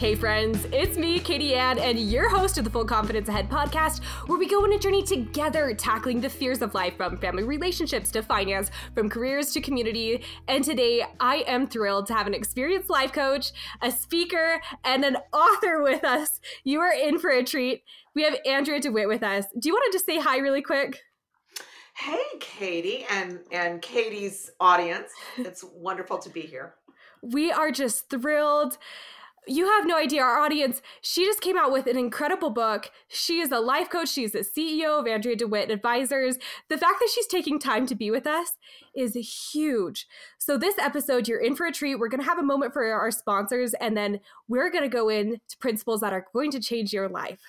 Hey, friends, it's me, Katie Ann, and your host of the Full Confidence Ahead podcast, where we go on a journey together, tackling the fears of life from family relationships to finance, from careers to community. And today, I am thrilled to have an experienced life coach, a speaker, and an author with us. You are in for a treat. We have Andrea DeWitt with us. Do you want to just say hi really quick? Hey, Katie, and and Katie's audience. It's wonderful to be here. We are just thrilled you have no idea our audience she just came out with an incredible book. She is a life coach she's the ceo of andrea dewitt advisors. The fact that she's taking time to be with us is huge. So this episode you're in for a treat. We're going to have a moment for our sponsors and then we're going to go into principles that are going to change your life.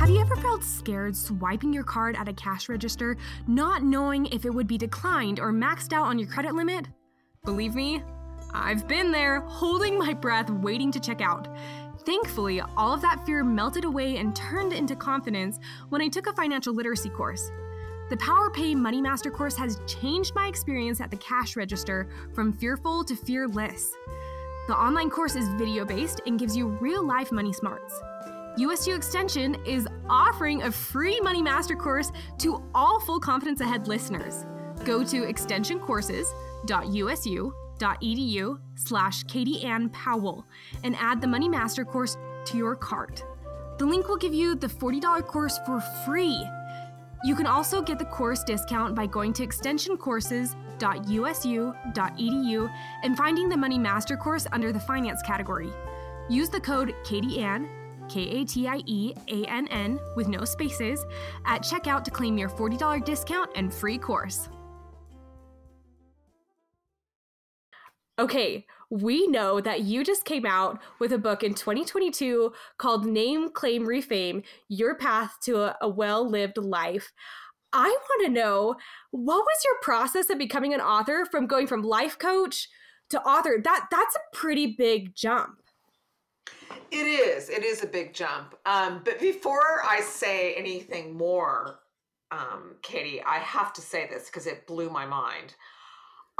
Have you ever felt scared swiping your card at a cash register, not knowing if it would be declined or maxed out on your credit limit? Believe me, I've been there, holding my breath, waiting to check out. Thankfully, all of that fear melted away and turned into confidence when I took a financial literacy course. The PowerPay Money Master course has changed my experience at the cash register from fearful to fearless. The online course is video based and gives you real life money smarts. USU Extension is offering a free Money Master course to all Full Confidence Ahead listeners. Go to extensioncourses.usu edu slash Powell and add the Money Master course to your cart. The link will give you the $40 course for free. You can also get the course discount by going to extensioncourses.usu.edu and finding the Money Master course under the Finance category. Use the code Katie Ann, K A T I E A N N, with no spaces, at checkout to claim your $40 discount and free course. Okay, we know that you just came out with a book in 2022 called Name, Claim, Reframe Your Path to a, a Well Lived Life. I want to know what was your process of becoming an author from going from life coach to author? That that's a pretty big jump. It is. It is a big jump. Um, but before I say anything more, um, Katie, I have to say this because it blew my mind.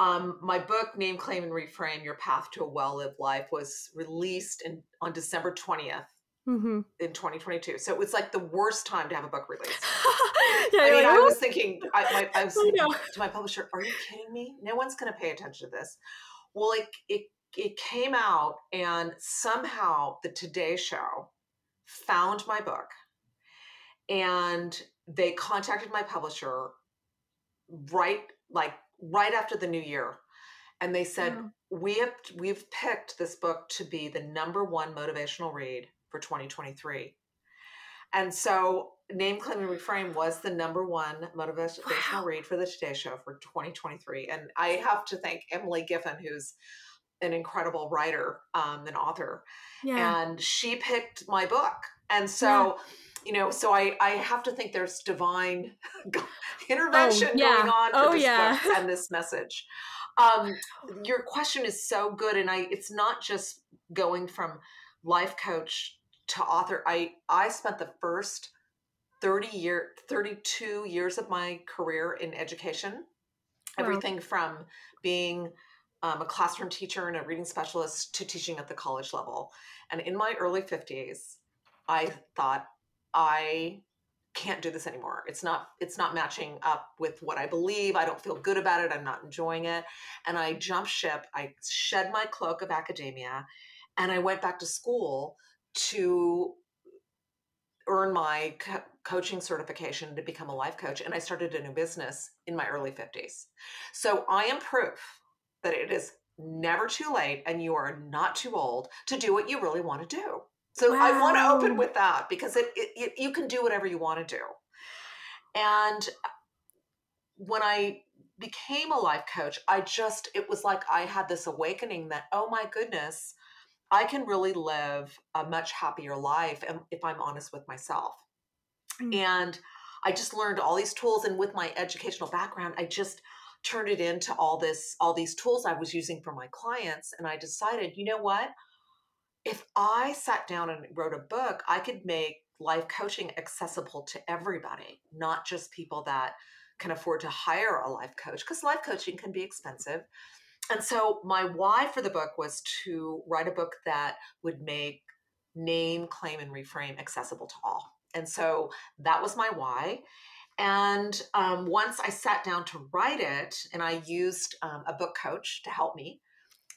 Um, my book, Name, Claim, and Reframe Your Path to a Well Lived Life, was released in, on December 20th mm-hmm. in 2022. So it was like the worst time to have a book release. yeah, I mean, like, I was thinking, I, my, I was thinking to my publisher, are you kidding me? No one's going to pay attention to this. Well, it, it, it came out, and somehow the Today Show found my book and they contacted my publisher right like right after the new year and they said yeah. we have we've picked this book to be the number one motivational read for 2023 and so name claim and reframe was the number one motivational wow. read for the today show for 2023 and i have to thank emily giffin who's an incredible writer um, and author yeah. and she picked my book and so yeah you know, so I, I have to think there's divine intervention oh, yeah. going on for oh, this yeah. book and this message. Um, your question is so good, and I it's not just going from life coach to author. I I spent the first 30 year 32 years of my career in education. Wow. Everything from being um, a classroom teacher and a reading specialist to teaching at the college level. And in my early 50s, I thought I can't do this anymore. It's not it's not matching up with what I believe. I don't feel good about it. I'm not enjoying it. And I jumped ship. I shed my cloak of academia and I went back to school to earn my co- coaching certification to become a life coach and I started a new business in my early 50s. So I am proof that it is never too late and you are not too old to do what you really want to do. So wow. I want to open with that because it, it, it, you can do whatever you want to do. And when I became a life coach, I just it was like I had this awakening that oh my goodness, I can really live a much happier life if I'm honest with myself. Mm. And I just learned all these tools and with my educational background, I just turned it into all this all these tools I was using for my clients and I decided, you know what? If I sat down and wrote a book, I could make life coaching accessible to everybody, not just people that can afford to hire a life coach, because life coaching can be expensive. and so my why for the book was to write a book that would make name, claim, and reframe accessible to all. And so that was my why. And um, once I sat down to write it, and I used um, a book coach to help me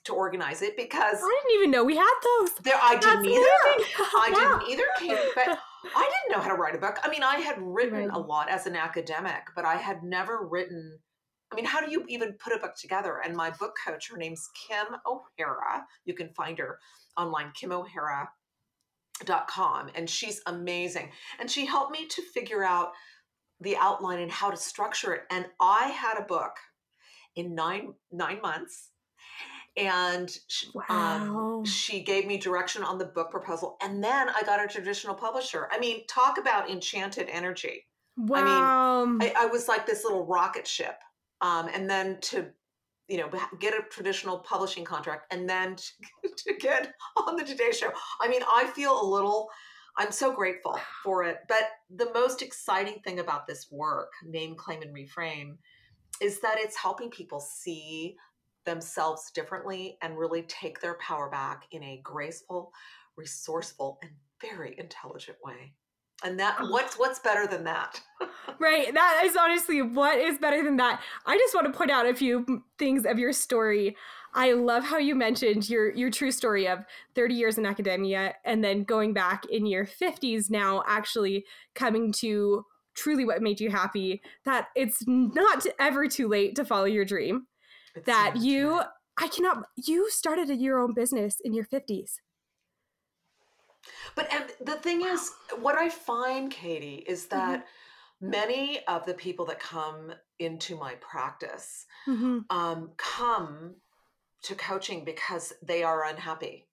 to organize it because I didn't even know we had those. There, I didn't either. I wow. didn't either, Katie. But I didn't know how to write a book. I mean, I had written right. a lot as an academic, but I had never written. I mean, how do you even put a book together? And my book coach, her name's Kim O'Hara. You can find her online, kimohara.com. And she's amazing. And she helped me to figure out the outline and how to structure it. And I had a book in nine nine months and she, um, wow. um, she gave me direction on the book proposal and then i got a traditional publisher. I mean talk about enchanted energy. Wow i mean I, I was like this little rocket ship um, and then to you know get a traditional publishing contract and then to, to get on the today show. I mean i feel a little i'm so grateful for it but the most exciting thing about this work name claim and reframe is that it's helping people see themselves differently and really take their power back in a graceful, resourceful, and very intelligent way. And that what's what's better than that? right. That is honestly what is better than that. I just want to point out a few mm, things of your story. I love how you mentioned your your true story of 30 years in academia and then going back in your 50s now actually coming to truly what made you happy that it's not ever too late to follow your dream it's that so you. I cannot you started your own business in your 50s. But and the thing wow. is what I find Katie is that mm-hmm. many of the people that come into my practice mm-hmm. um, come to coaching because they are unhappy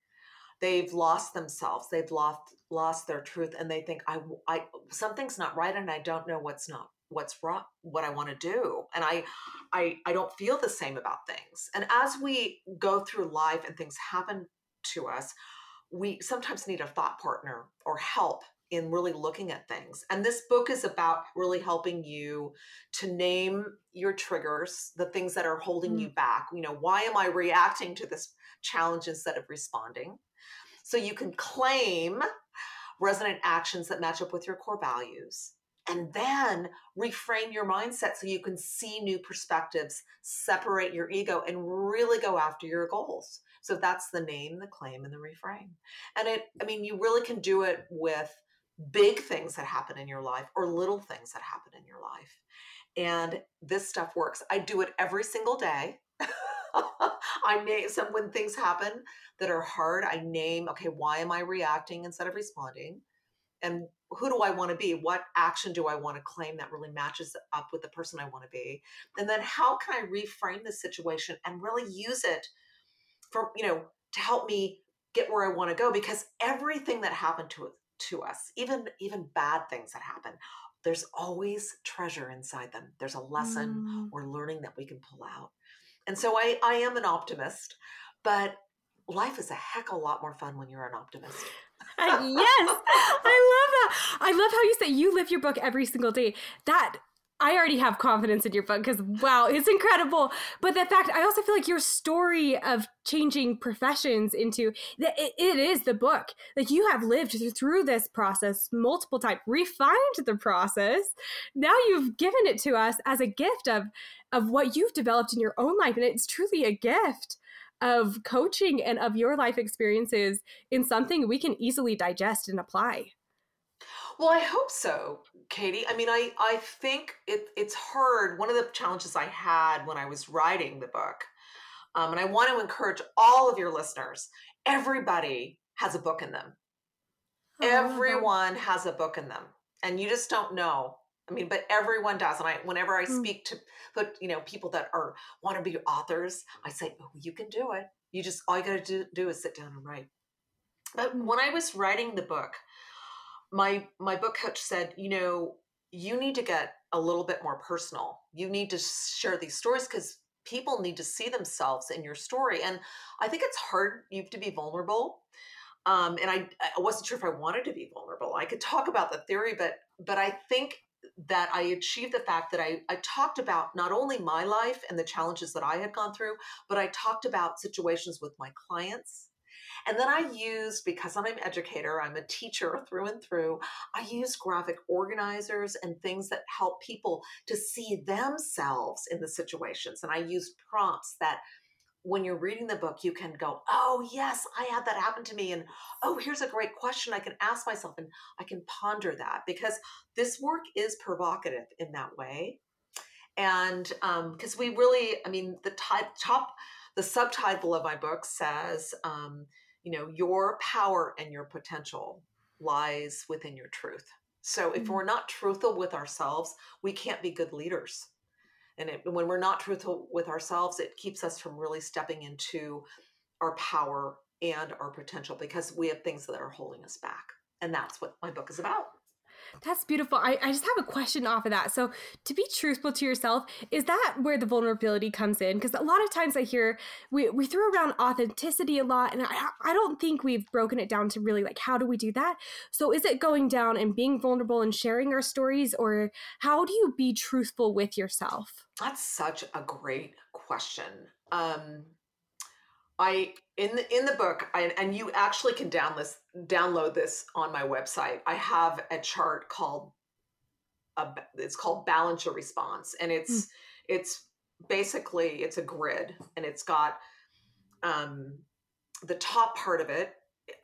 they've lost themselves they've lost lost their truth and they think i i something's not right and i don't know what's not what's wrong what i want to do and I, I i don't feel the same about things and as we go through life and things happen to us we sometimes need a thought partner or help in really looking at things and this book is about really helping you to name your triggers the things that are holding mm. you back you know why am i reacting to this challenge instead of responding so you can claim resonant actions that match up with your core values and then reframe your mindset so you can see new perspectives, separate your ego, and really go after your goals. So that's the name, the claim, and the reframe. And it, I mean, you really can do it with big things that happen in your life or little things that happen in your life. And this stuff works. I do it every single day. I name some when things happen that are hard. I name, okay, why am I reacting instead of responding? and who do I want to be? What action do I want to claim that really matches up with the person I want to be? And then how can I reframe the situation and really use it for, you know, to help me get where I want to go? Because everything that happened to to us, even even bad things that happen, there's always treasure inside them. There's a lesson mm. or learning that we can pull out. And so I, I am an optimist, but life is a heck of a lot more fun when you're an optimist. yes, I love. I love how you say you live your book every single day. That I already have confidence in your book because wow, it's incredible. But the fact, I also feel like your story of changing professions into that it, it is the book. Like you have lived through this process multiple times, refined the process. Now you've given it to us as a gift of of what you've developed in your own life, and it's truly a gift of coaching and of your life experiences in something we can easily digest and apply. Well, I hope so, Katie. I mean, I, I think it, it's hard. One of the challenges I had when I was writing the book, um, and I want to encourage all of your listeners everybody has a book in them. Oh, Everyone has a book in them, and you just don't know I mean, but everyone does. And I, whenever I hmm. speak to, but you know, people that are want to be authors, I say, oh, you can do it. You just all you got to do, do is sit down and write. But when I was writing the book, my my book coach said, you know, you need to get a little bit more personal. You need to share these stories because people need to see themselves in your story. And I think it's hard. You have to be vulnerable. Um, and I, I wasn't sure if I wanted to be vulnerable. I could talk about the theory, but but I think that I achieved the fact that I, I talked about not only my life and the challenges that I had gone through, but I talked about situations with my clients. And then I used, because I'm an educator, I'm a teacher through and through, I use graphic organizers and things that help people to see themselves in the situations. And I use prompts that when you're reading the book, you can go, Oh, yes, I had that happen to me. And oh, here's a great question I can ask myself and I can ponder that because this work is provocative in that way. And because um, we really, I mean, the type, top, the subtitle of my book says, um, you know, your power and your potential lies within your truth. So if mm-hmm. we're not truthful with ourselves, we can't be good leaders and it, when we're not truthful with ourselves it keeps us from really stepping into our power and our potential because we have things that are holding us back and that's what my book is about that's beautiful. I, I just have a question off of that. So, to be truthful to yourself, is that where the vulnerability comes in? Because a lot of times I hear we, we throw around authenticity a lot, and I, I don't think we've broken it down to really like how do we do that? So, is it going down and being vulnerable and sharing our stories, or how do you be truthful with yourself? That's such a great question. Um, I in the in the book, I, and you actually can down this, download this on my website. I have a chart called a, it's called balance your response, and it's mm. it's basically it's a grid, and it's got um, the top part of it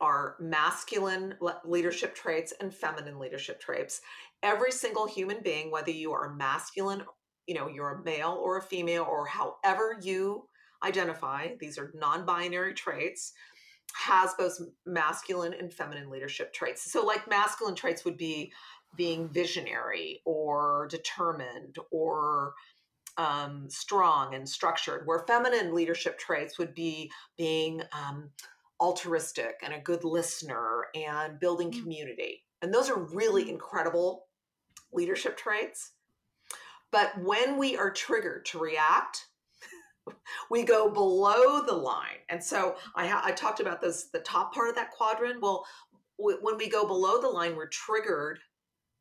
are masculine leadership traits and feminine leadership traits. Every single human being, whether you are masculine, you know, you're a male or a female, or however you identify, these are non binary traits, has both masculine and feminine leadership traits. So, like masculine traits would be being visionary or determined or um, strong and structured, where feminine leadership traits would be being um, altruistic and a good listener and building mm. community. And those are really mm. incredible leadership traits. But when we are triggered to react, we go below the line. And so I, ha- I talked about this, the top part of that quadrant. Well, w- when we go below the line, we're triggered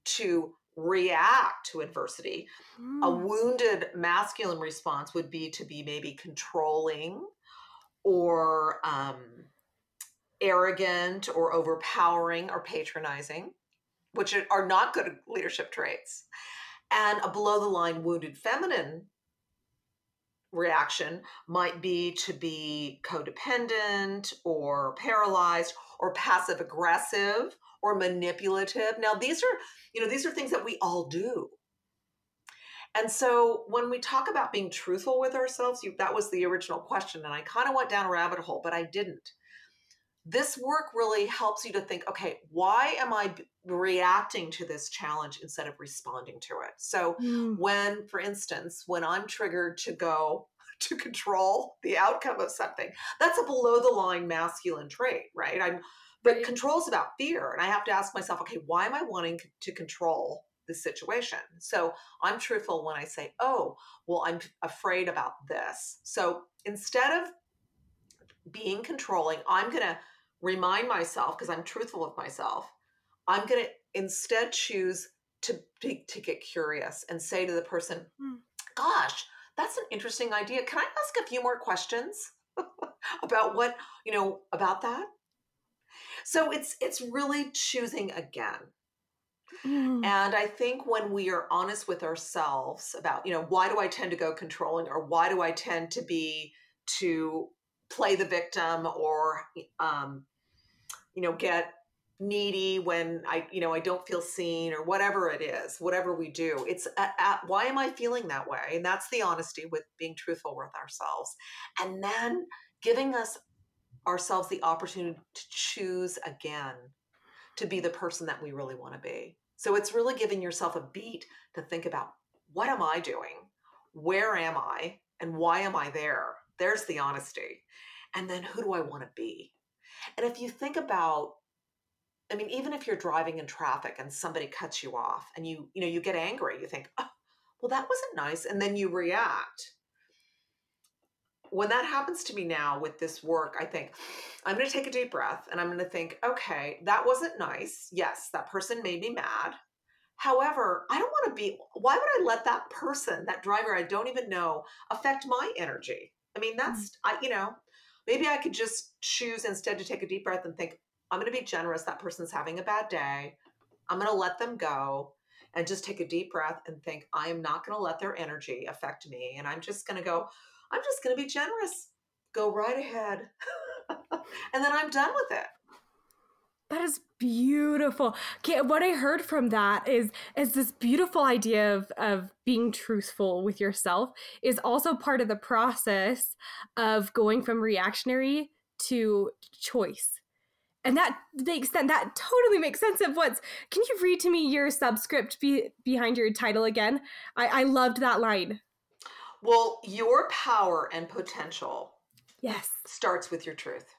to react to adversity. Mm. A wounded masculine response would be to be maybe controlling or um, arrogant or overpowering or patronizing, which are not good leadership traits. And a below the line wounded feminine reaction might be to be codependent or paralyzed or passive aggressive or manipulative. Now these are, you know, these are things that we all do. And so when we talk about being truthful with ourselves, you, that was the original question and I kind of went down a rabbit hole, but I didn't. This work really helps you to think, okay, why am I reacting to this challenge instead of responding to it. So, mm. when, for instance, when I'm triggered to go to control the outcome of something, that's a below the line masculine trait, right? I'm, but control is about fear. And I have to ask myself, okay, why am I wanting to control the situation? So, I'm truthful when I say, oh, well, I'm afraid about this. So, instead of being controlling, I'm going to remind myself, because I'm truthful with myself, I'm going to instead choose to, to, to get curious and say to the person, hmm. "Gosh, that's an interesting idea. Can I ask a few more questions about what you know about that?" So it's it's really choosing again. Mm. And I think when we are honest with ourselves about, you know, why do I tend to go controlling or why do I tend to be to play the victim or um, you know, get needy when i you know i don't feel seen or whatever it is whatever we do. It's at, at, why am i feeling that way? And that's the honesty with being truthful with ourselves. And then giving us ourselves the opportunity to choose again to be the person that we really want to be. So it's really giving yourself a beat to think about what am i doing? Where am i? And why am i there there's the honesty and then who do i want to be and if you think about I mean, even if you're driving in traffic and somebody cuts you off and you, you know, you get angry, you think, oh, well, that wasn't nice. And then you react. When that happens to me now with this work, I think I'm going to take a deep breath and I'm going to think, okay, that wasn't nice. Yes, that person made me mad. However, I don't want to be, why would I let that person, that driver I don't even know, affect my energy? I mean, that's, mm. I, you know, maybe I could just choose instead to take a deep breath and think, I'm going to be generous. That person's having a bad day. I'm going to let them go and just take a deep breath and think, I am not going to let their energy affect me. And I'm just going to go, I'm just going to be generous. Go right ahead. and then I'm done with it. That is beautiful. Okay, what I heard from that is is this beautiful idea of of being truthful with yourself is also part of the process of going from reactionary to choice. And that makes sense. That totally makes sense of what's. Can you read to me your subscript be, behind your title again? I, I loved that line. Well, your power and potential yes starts with your truth.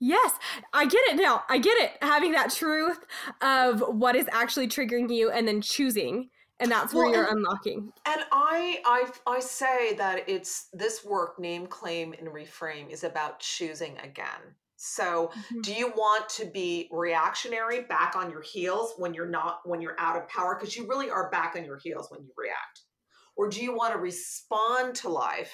Yes, I get it now. I get it. Having that truth of what is actually triggering you and then choosing and that's where well, you're and, unlocking. And I I I say that it's this work name claim and reframe is about choosing again. So, mm-hmm. do you want to be reactionary back on your heels when you're not when you're out of power because you really are back on your heels when you react? Or do you want to respond to life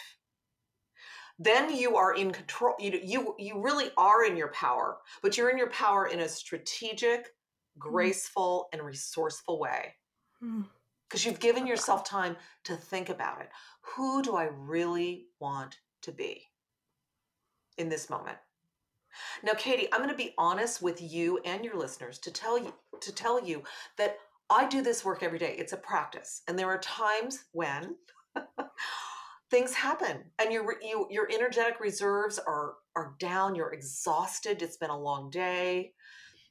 then you are in control you you you really are in your power but you're in your power in a strategic mm. graceful and resourceful way. Because mm. you've given yourself time to think about it. Who do i really want to be in this moment? Now katie i'm going to be honest with you and your listeners to tell you to tell you that i do this work every day. It's a practice. And there are times when things happen and your you, your energetic reserves are are down you're exhausted it's been a long day.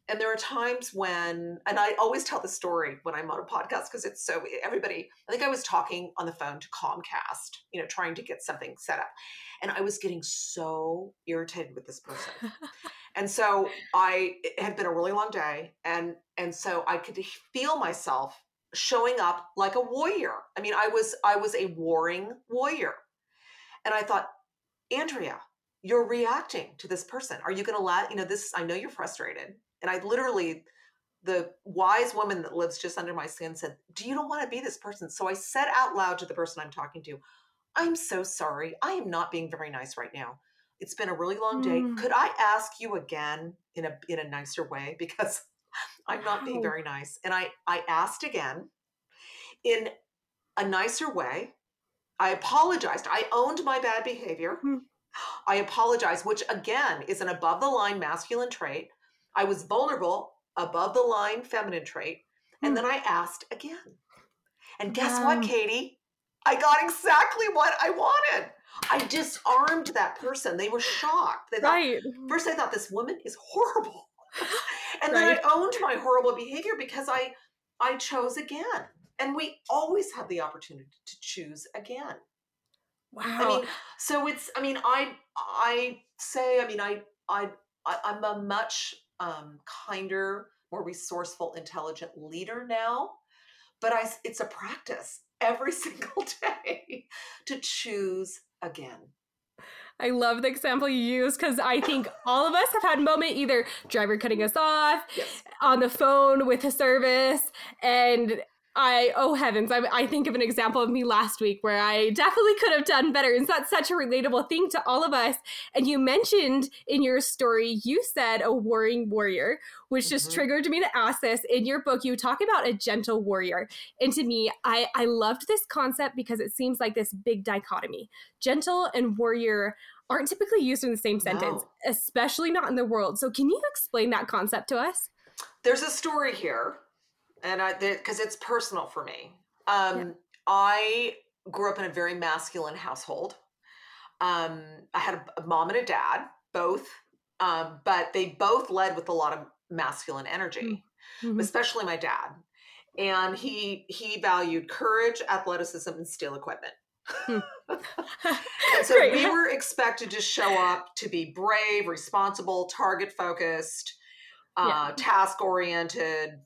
And there are times when and i always tell the story when i'm on a podcast because it's so everybody i think i was talking on the phone to comcast you know trying to get something set up and i was getting so irritated with this person. And so i it had been a really long day and and so i could feel myself showing up like a warrior. I mean, I was I was a warring warrior. And I thought, Andrea, you're reacting to this person. Are you going to let, you know, this I know you're frustrated. And I literally the wise woman that lives just under my skin said, "Do you don't want to be this person?" So I said out loud to the person I'm talking to, "I'm so sorry. I am not being very nice right now. It's been a really long day. Mm. Could I ask you again in a in a nicer way because I'm not being very nice. And I, I asked again in a nicer way. I apologized. I owned my bad behavior. Mm-hmm. I apologized, which again is an above the line masculine trait. I was vulnerable, above the line feminine trait. And mm-hmm. then I asked again. And guess what, Katie? I got exactly what I wanted. I disarmed that person. They were shocked. They thought, right. First, I thought this woman is horrible. and right. then I owned my horrible behavior because I I chose again. And we always have the opportunity to choose again. Wow. I mean, so it's I mean, I I say, I mean, I I, I I'm a much um, kinder, more resourceful, intelligent leader now. But I it's a practice every single day to choose again. I love the example you use because I think all of us have had a moment either driver cutting us off, yes. on the phone with a service, and I oh heavens, I, I think of an example of me last week where I definitely could have done better. And that's such a relatable thing to all of us. And you mentioned in your story, you said a warring warrior, which just mm-hmm. triggered me to ask this. In your book, you talk about a gentle warrior. And to me, I, I loved this concept because it seems like this big dichotomy. Gentle and warrior aren't typically used in the same sentence, no. especially not in the world. So can you explain that concept to us? There's a story here and I because it's personal for me. Um, yeah. I grew up in a very masculine household. Um, I had a, a, mom and a dad, both, um, but they both led with a lot of masculine energy, mm, mm-hmm. especially my dad. And he he valued courage, athleticism, and steel equipment. Hmm. and so Great. we were expected to show up to be brave, responsible, target focused, uh, yeah. task oriented,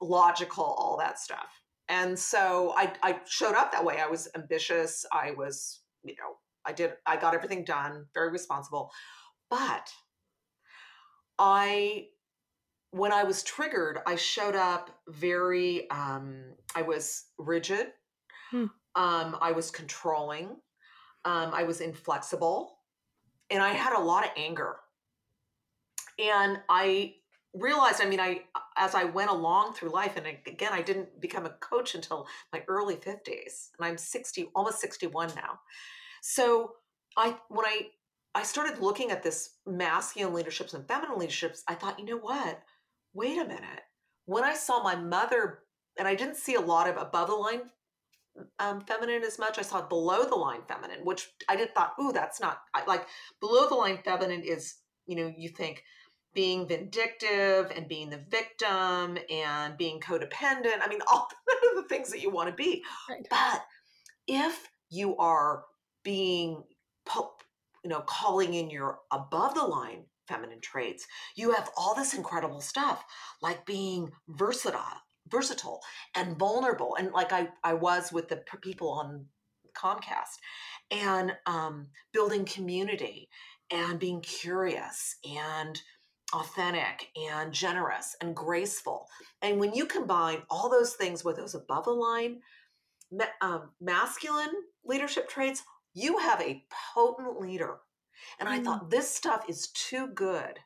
logical, all that stuff. And so I, I showed up that way. I was ambitious. I was, you know, I did, I got everything done, very responsible. But I when I was triggered, I showed up very, um, I was rigid, Hmm. um, I was controlling, um, I was inflexible, and I had a lot of anger. And I realized, I mean, I, as I went along through life, and again, I didn't become a coach until my early 50s, and I'm 60, almost 61 now. So I, when I, I started looking at this masculine leaderships and feminine leaderships, I thought, you know what? Wait a minute. When I saw my mother, and I didn't see a lot of above the line um, feminine as much. I saw below the line feminine, which I did thought, ooh, that's not I, like below the line feminine is, you know, you think being vindictive and being the victim and being codependent. I mean, all the things that you want to be. Right. But if you are being, you know, calling in your above the line feminine traits, you have all this incredible stuff like being versatile, versatile and vulnerable. And like I, I was with the people on Comcast and um, building community and being curious and authentic and generous and graceful. And when you combine all those things with those above the line um, masculine leadership traits, you have a potent leader. And I Mm. thought this stuff is too good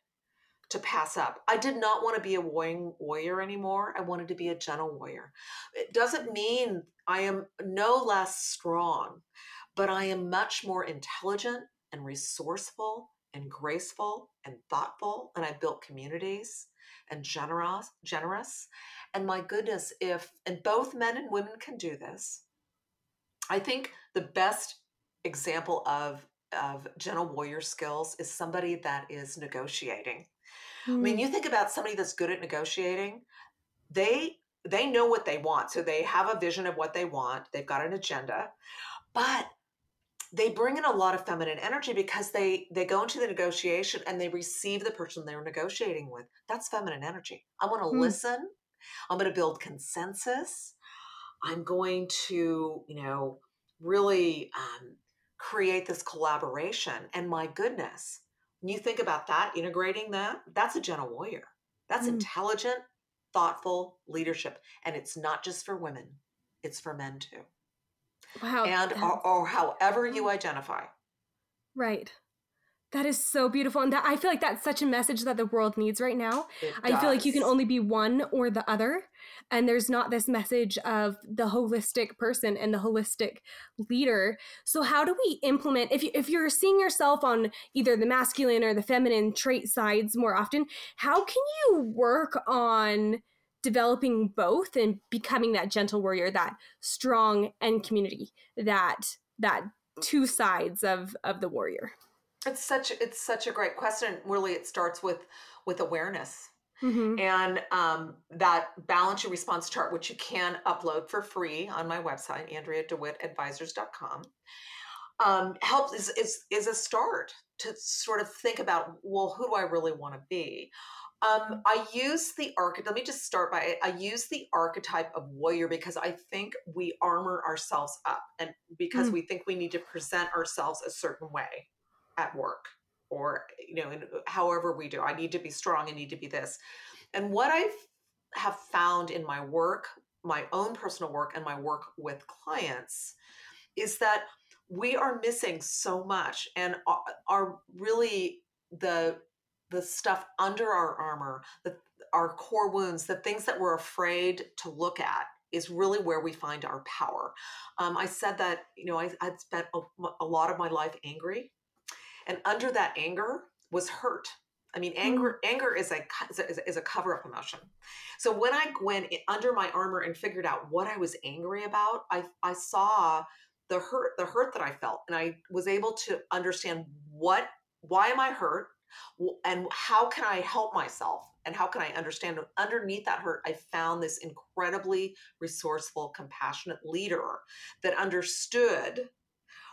to pass up. I did not want to be a warrior anymore. I wanted to be a gentle warrior. It doesn't mean I am no less strong, but I am much more intelligent and resourceful and graceful and thoughtful. And I built communities and generous, generous. And my goodness, if and both men and women can do this, I think the best example of of gentle warrior skills is somebody that is negotiating. I mean, hmm. you think about somebody that's good at negotiating, they they know what they want. So they have a vision of what they want. They've got an agenda. But they bring in a lot of feminine energy because they they go into the negotiation and they receive the person they're negotiating with. That's feminine energy. I want to Hmm. listen. I'm going to build consensus. I'm going to, you know, really um, create this collaboration. And my goodness, when you think about that, integrating that, that's a gentle warrior. That's Mm. intelligent, thoughtful leadership. And it's not just for women, it's for men too. Wow. and or, or however you identify. right. That is so beautiful. And that I feel like that's such a message that the world needs right now. I feel like you can only be one or the other. And there's not this message of the holistic person and the holistic leader. So how do we implement if you if you're seeing yourself on either the masculine or the feminine trait sides more often, how can you work on developing both and becoming that gentle warrior, that strong and community, that that two sides of of the warrior? It's such it's such a great question. Really, it starts with with awareness Mhm. and um, that balance your response chart, which you can upload for free on my website, AndreaDeWittAdvisors.com. Um, helps is, is is a start to sort of think about well, who do I really want to be? Um, I use the archetype. Let me just start by I use the archetype of warrior because I think we armor ourselves up, and because Mm. we think we need to present ourselves a certain way at work, or you know, in, however we do. I need to be strong. I need to be this. And what I have found in my work, my own personal work, and my work with clients, is that we are missing so much, and are, are really the the stuff under our armor, the, our core wounds, the things that we're afraid to look at is really where we find our power. Um, I said that, you know, I, I'd spent a, a lot of my life angry, and under that anger was hurt. I mean, anger anger is a is a, is a cover up emotion. So when I went under my armor and figured out what I was angry about, I I saw the hurt the hurt that I felt, and I was able to understand what why am I hurt and how can I help myself? And how can I understand? Underneath that hurt I found this incredibly resourceful compassionate leader that understood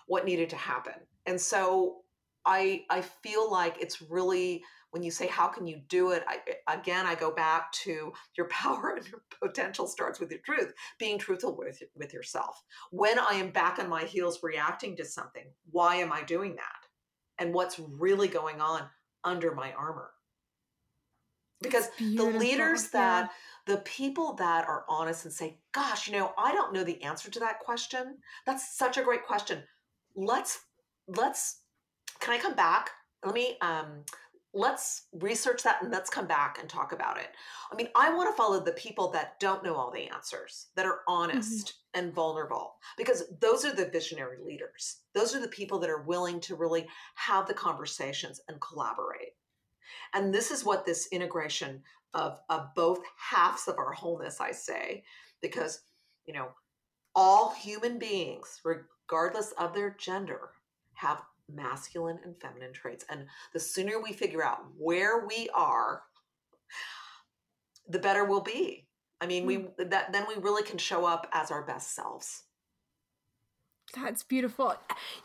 what needed to happen. And so I I feel like it's really when you say how can you do it? I, again I go back to your power and your potential starts with your truth being truthful with with yourself. When I am back on my heels reacting to something why am I doing that? And what's really going on under my armor. Because the leaders that yeah. the people that are honest and say gosh you know i don't know the answer to that question. That's such a great question. Let's let's can i come back? Let me um let's research that and let's come back and talk about it i mean i want to follow the people that don't know all the answers that are mm-hmm. honest mm-hmm. and vulnerable because those are the visionary leaders those are the people that are willing to really have the conversations and collaborate and this is what this integration of, of both halves of our wholeness, I say, because, you know, all human beings, regardless of their gender, have masculine and feminine traits. And the sooner we figure out where we are, the better we'll be. I mean, we hmm. that then we really can show up as our best selves. That's beautiful.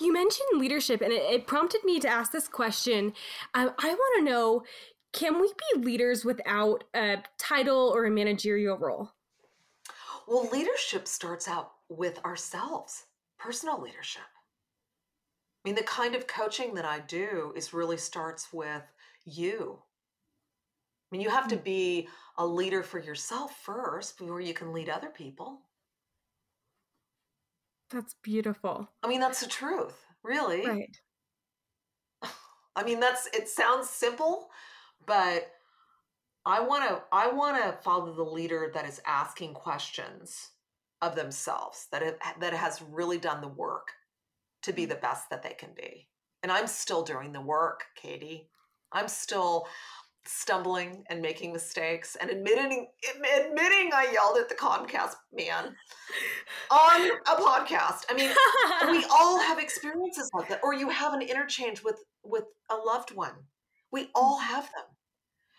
You mentioned leadership, and it, it prompted me to ask this question. Um, I want to know can we be leaders without a title or a managerial role? Well, leadership starts out with ourselves, personal leadership. I mean, the kind of coaching that I do is really starts with you. I mean, you have to mm. be a leader for yourself first before you can lead other people. That's beautiful. I mean, that's the truth, really. Right. I mean, that's it sounds simple, but I want to I want to follow the leader that is asking questions of themselves that have, that has really done the work to be the best that they can be. And I'm still doing the work, Katie. I'm still stumbling and making mistakes and admitting admitting I yelled at the Comcast man on a podcast. I mean, we all have experiences like that or you have an interchange with with a loved one. We all mm-hmm. have them.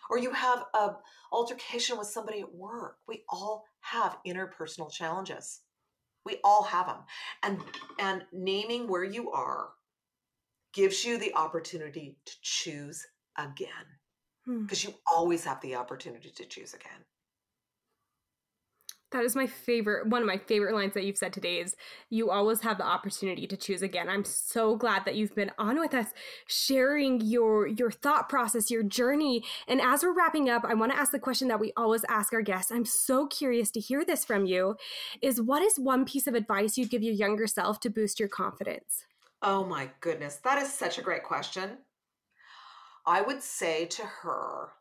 Or you have a altercation with somebody at work. We all have interpersonal challenges. We all have them. And and naming where you are gives you the opportunity to choose again because hmm. you always have the opportunity to choose again. That is my favorite, one of my favorite lines that you've said today is you always have the opportunity to choose again. I'm so glad that you've been on with us sharing your your thought process, your journey. And as we're wrapping up, I want to ask the question that we always ask our guests. I'm so curious to hear this from you is what is one piece of advice you'd give your younger self to boost your confidence? Oh my goodness, that is such a great question. I would say to her,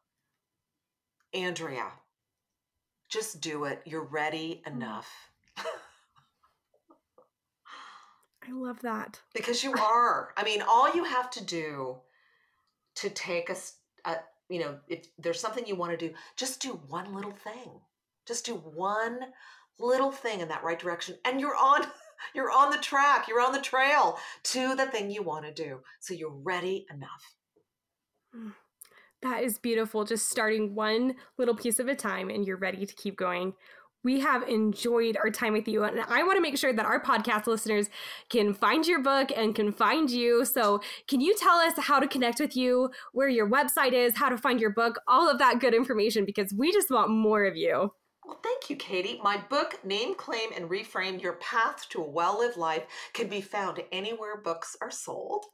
Andrea, just do it. You're ready mm. enough. I love that. Because you are. I mean, all you have to do to take a, a you know, if there's something you want to do, just do one little thing. Just do one little thing in that right direction and you're on you're on the track, you're on the trail to the thing you want to do. So you're ready enough. That is beautiful. Just starting one little piece of a time and you're ready to keep going. We have enjoyed our time with you. And I want to make sure that our podcast listeners can find your book and can find you. So, can you tell us how to connect with you, where your website is, how to find your book, all of that good information, because we just want more of you. Well, thank you, Katie. My book, Name, Claim, and Reframe Your Path to a Well Lived Life, can be found anywhere books are sold.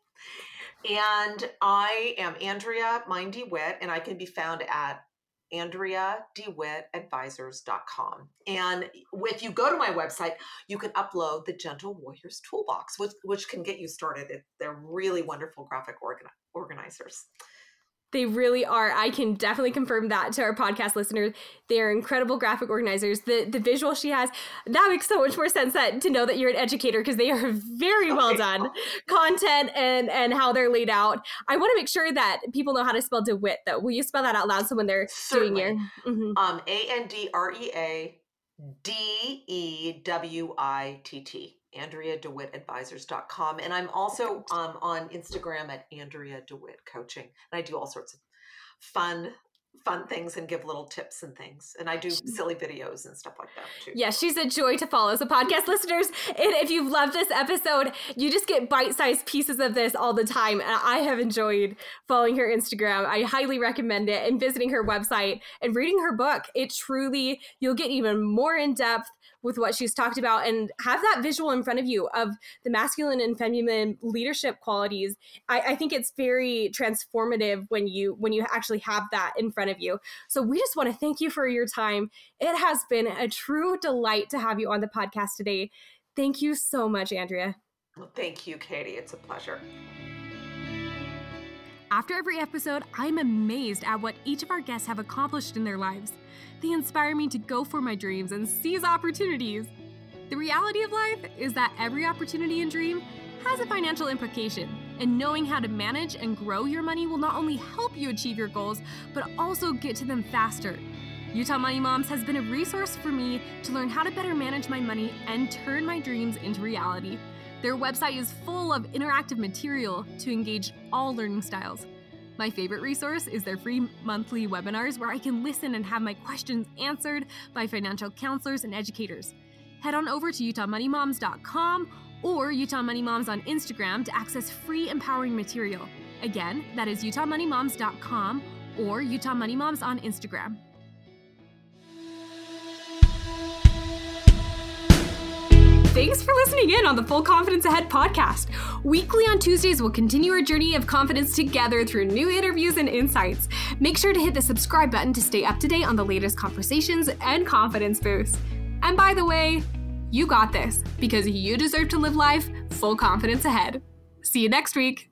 And I am Andrea Mind DeWitt, and I can be found at AndreaDeWittAdvisors.com. And if you go to my website, you can upload the Gentle Warriors Toolbox, which, which can get you started. They're really wonderful graphic organizers. They really are. I can definitely confirm that to our podcast listeners. They are incredible graphic organizers. The the visual she has that makes so much more sense that to know that you're an educator because they are very well done content and and how they're laid out. I want to make sure that people know how to spell DeWitt though. Will you spell that out loud so when they're Certainly. doing your mm-hmm. um A N D R E A D E W I T T. AndreaDeWittAdvisors.com. And I'm also um, on Instagram at Andrea DeWitt Coaching. And I do all sorts of fun fun things and give little tips and things. And I do silly videos and stuff like that too. Yeah, she's a joy to follow. So, podcast listeners, if you've loved this episode, you just get bite sized pieces of this all the time. And I have enjoyed following her Instagram. I highly recommend it and visiting her website and reading her book. It truly, you'll get even more in depth with what she's talked about and have that visual in front of you of the masculine and feminine leadership qualities. I, I think it's very transformative when you when you actually have that in front front of you. So we just want to thank you for your time. It has been a true delight to have you on the podcast today. Thank you so much, Andrea. Well, thank you, Katie. It's a pleasure. After every episode, I'm amazed at what each of our guests have accomplished in their lives. They inspire me to go for my dreams and seize opportunities. The reality of life is that every opportunity and dream has a financial implication, and knowing how to manage and grow your money will not only help you achieve your goals, but also get to them faster. Utah Money Moms has been a resource for me to learn how to better manage my money and turn my dreams into reality. Their website is full of interactive material to engage all learning styles. My favorite resource is their free monthly webinars where I can listen and have my questions answered by financial counselors and educators head on over to utahmoneymoms.com or Utah Money Moms on Instagram to access free empowering material. Again, that is utahmoneymoms.com or Utah Money Moms on Instagram. Thanks for listening in on the Full Confidence Ahead podcast. Weekly on Tuesdays, we'll continue our journey of confidence together through new interviews and insights. Make sure to hit the subscribe button to stay up to date on the latest conversations and confidence boosts. And by the way, you got this because you deserve to live life full confidence ahead. See you next week.